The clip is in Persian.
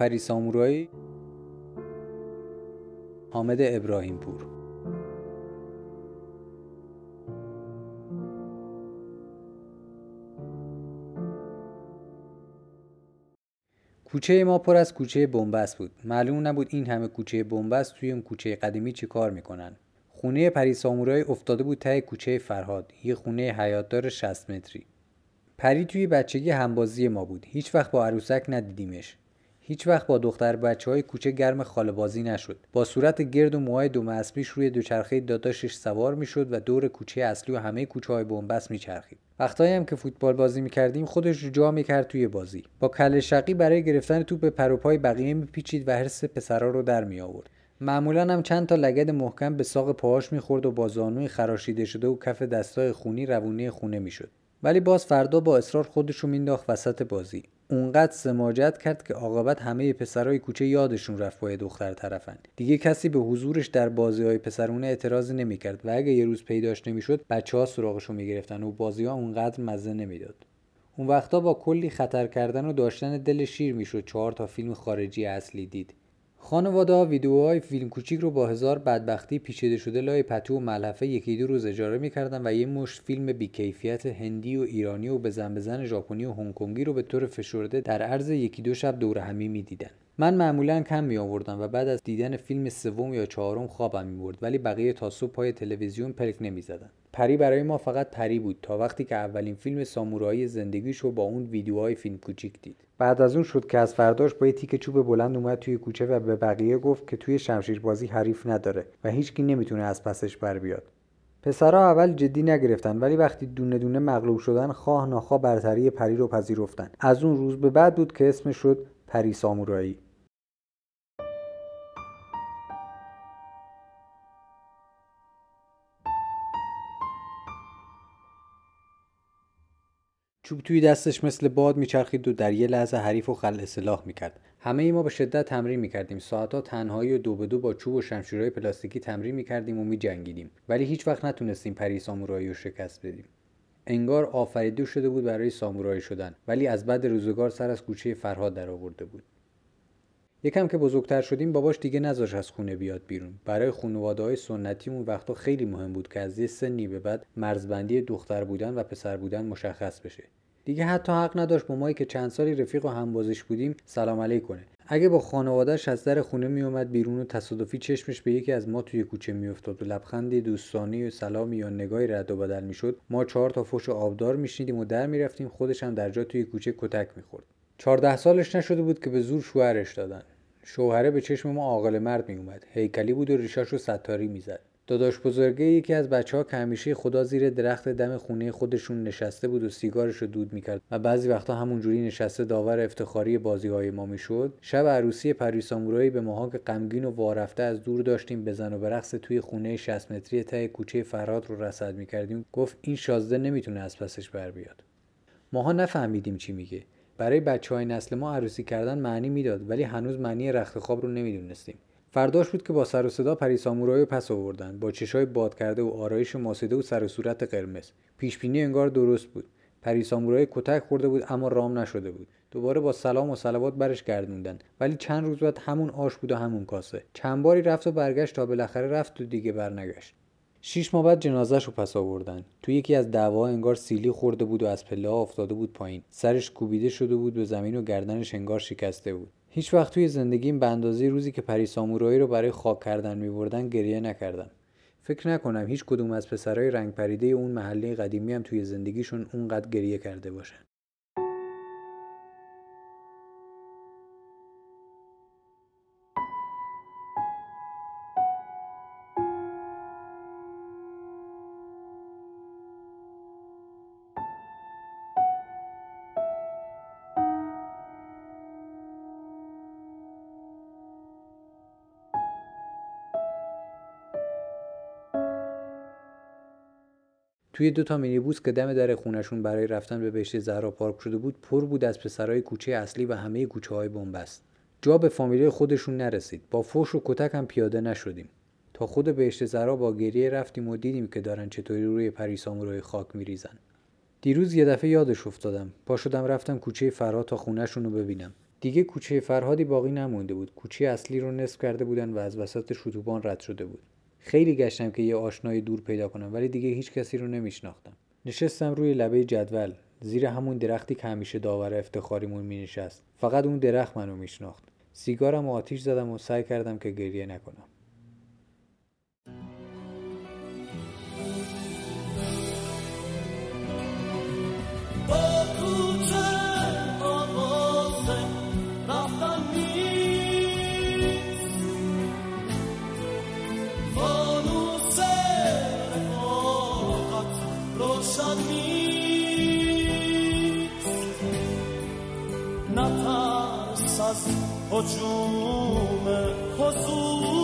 پری سامورایی حامد ابراهیم پور کوچه ما پر از کوچه بنبست بود. معلوم نبود این همه کوچه بنبست توی اون کوچه قدیمی چی کار می‌کنن. خونه پری سامورایی افتاده بود ته کوچه فرهاد یه خونه حیاتدار 60 متری. پری توی بچگی همبازی ما بود. هیچ وقت با عروسک ندیدیمش. هیچ وقت با دختر بچه های کوچه گرم خاله بازی نشد. با صورت گرد و موهای دو اسبیش روی دوچرخه داداشش سوار می‌شد و دور کوچه اصلی و همه کوچه های بنبست میچرخید. وقتایی هم که فوتبال بازی می‌کردیم خودش رو جا می‌کرد توی بازی. با کل شقی برای گرفتن توپ به پروپای بقیه میپیچید و حرس پسرا رو در می آورد معمولا هم چند تا لگد محکم به ساق پاهاش می‌خورد و با زانوی خراشیده شده و کف دستای خونی روونه خونه می‌شد. ولی باز فردا با اصرار خودشو مینداخت وسط بازی. اونقدر سماجت کرد که عاقبت همه پسرای کوچه یادشون رفت با دختر طرفن. دیگه کسی به حضورش در بازی های پسرونه اعتراضی نمی‌کرد و اگه یه روز پیداش نمی‌شد بچه ها سراغشو می‌گرفتن و بازی ها اونقدر مزه نمی‌داد. اون وقتا با کلی خطر کردن و داشتن دل شیر می‌شد چهار تا فیلم خارجی اصلی دید. خانواده ها ویدیوهای فیلم کوچیک رو با هزار بدبختی پیچیده شده لای پتو و ملحفه یکی دو روز اجاره می‌کردن و یه مشت فیلم بیکیفیت هندی و ایرانی و بزن بزن ژاپنی و هنگکنگی رو به طور فشرده در عرض یکی دو شب دور همی می‌دیدن. من معمولا کم می آوردم و بعد از دیدن فیلم سوم یا چهارم خوابم می برد ولی بقیه تا صبح پای تلویزیون پلک نمی زدن. پری برای ما فقط پری بود تا وقتی که اولین فیلم سامورایی زندگیشو با اون ویدیوهای فیلم کوچیک دید. بعد از اون شد که از فرداش با یه تیک چوب بلند اومد توی کوچه و به بقیه گفت که توی شمشیر بازی حریف نداره و هیچکی نمی‌تونه از پسش بر بیاد. پسرها اول جدی نگرفتن ولی وقتی دونه دونه مغلوب شدن خواه ناخواه برتری پری رو پذیرفتن. از اون روز به بعد بود که اسمش شد پری سامورایی. چوب توی دستش مثل باد میچرخید و در یه لحظه حریف و خل اصلاح می‌کرد. همه ای ما به شدت تمرین می‌کردیم. ساعتها تنهایی و دو به دو با چوب و شمشیرهای پلاستیکی تمرین می‌کردیم و میجنگیدیم. ولی هیچ وقت نتونستیم پری سامورایی رو شکست بدیم. انگار آفریده شده بود برای سامورایی شدن. ولی از بعد روزگار سر از کوچه فرهاد در آورده بود. یکم که بزرگتر شدیم باباش دیگه نذاش از خونه بیاد بیرون. برای خانواده های سنتیمون وقتا خیلی مهم بود که از یه سنی به بعد مرزبندی دختر بودن و پسر بودن مشخص بشه. دیگه حتی حق نداشت با مایی که چند سالی رفیق و همبازش بودیم سلام علیک کنه. اگه با خانوادهش از در خونه میومد بیرون و تصادفی چشمش به یکی از ما توی کوچه میافتاد و لبخندی دوستانی و سلامی یا نگاهی رد و بدل می‌شد ما چهار تا فوش آبدار میشنیدیم و در می‌رفتیم خودش هم در جا توی کوچه کتک می‌خورد. چهارده سالش نشده بود که به زور شوهرش دادن. شوهره به چشم ما عاقل مرد میومد هیکلی بود و ریشاش رو ستاری می‌زد. داداش بزرگه یکی از بچه ها که همیشه خدا زیر درخت دم خونه خودشون نشسته بود و سیگارش رو دود می‌کرد و بعضی وقتا همونجوری نشسته داور افتخاری بازی های ما می‌شد. شب عروسی پریسامورایی به ماها که غمگین و وارفته از دور داشتیم بزن و برقص توی خونه 60 متری ته کوچه فراد رو رصد می‌کردیم. گفت این شازده نمی‌تونه از پسش بر بیاد. ماها نفهمیدیم چی میگه. برای بچه های نسل ما عروسی کردن معنی می‌داد ولی هنوز معنی رخت خواب رو نمی‌دونستیم. فرداش بود که با سر و صدا پری سامورایی پس آوردن. با چشای باد کرده و آرایش ماسیده و سر و صورت قرمز. پیشبینی انگار درست بود. پری سامورایی کتک خورده بود اما رام نشده بود. دوباره با سلام و صلوات برش گردوندن. ولی چند روز بعد همون آش بود و همون کاسه. چند باری رفت و برگشت تا بالاخره رفت و دیگه برنگشت. شیش ماه بعد جنازش رو پس آوردن. تو یکی از دعوا انگار سیلی خورده بود و از پله افتاده بود پایین. سرش کوبیده شده بود به زمین و گردنش انگار شکسته بود. هیچ وقت توی زندگیم به اندازه روزی که پری سامورایی رو برای خاک کردن میبردن گریه نکردم. فکر نکنم هیچ کدوم از پسرای رنگ پریده اون محله قدیمی هم توی زندگیشون اونقدر گریه کرده باشن. توی دو تا مینیبوس که دم در خونشون برای رفتن به بهشت زهرا پارک شده بود پر بود از پسرای کوچه اصلی و همه کوچه های بنبست. جا به فامیلی خودشون نرسید. با فوش و کتک هم پیاده نشدیم. تا خود بهشت زهرا با گریه رفتیم و دیدیم که دارن چطوری روی پری سامورای خاک میریزن. دیروز یه دفعه یادش افتادم. پا شدم رفتم کوچه فرا تا خونهشون رو ببینم. دیگه کوچه فرهادی باقی نمونده بود. کوچه اصلی رو نصف کرده بودن و از وسط شتوبان رد شده بود. خیلی گشتم که یه آشنای دور پیدا کنم ولی دیگه هیچ کسی رو نمیشناختم. نشستم روی لبه جدول. زیر همون درختی که همیشه داور افتخاریمون می نشست فقط اون درخت منو میشناخت. سیگارم و آتیش زدم و سعی کردم که گریه نکنم. هجوم حضورم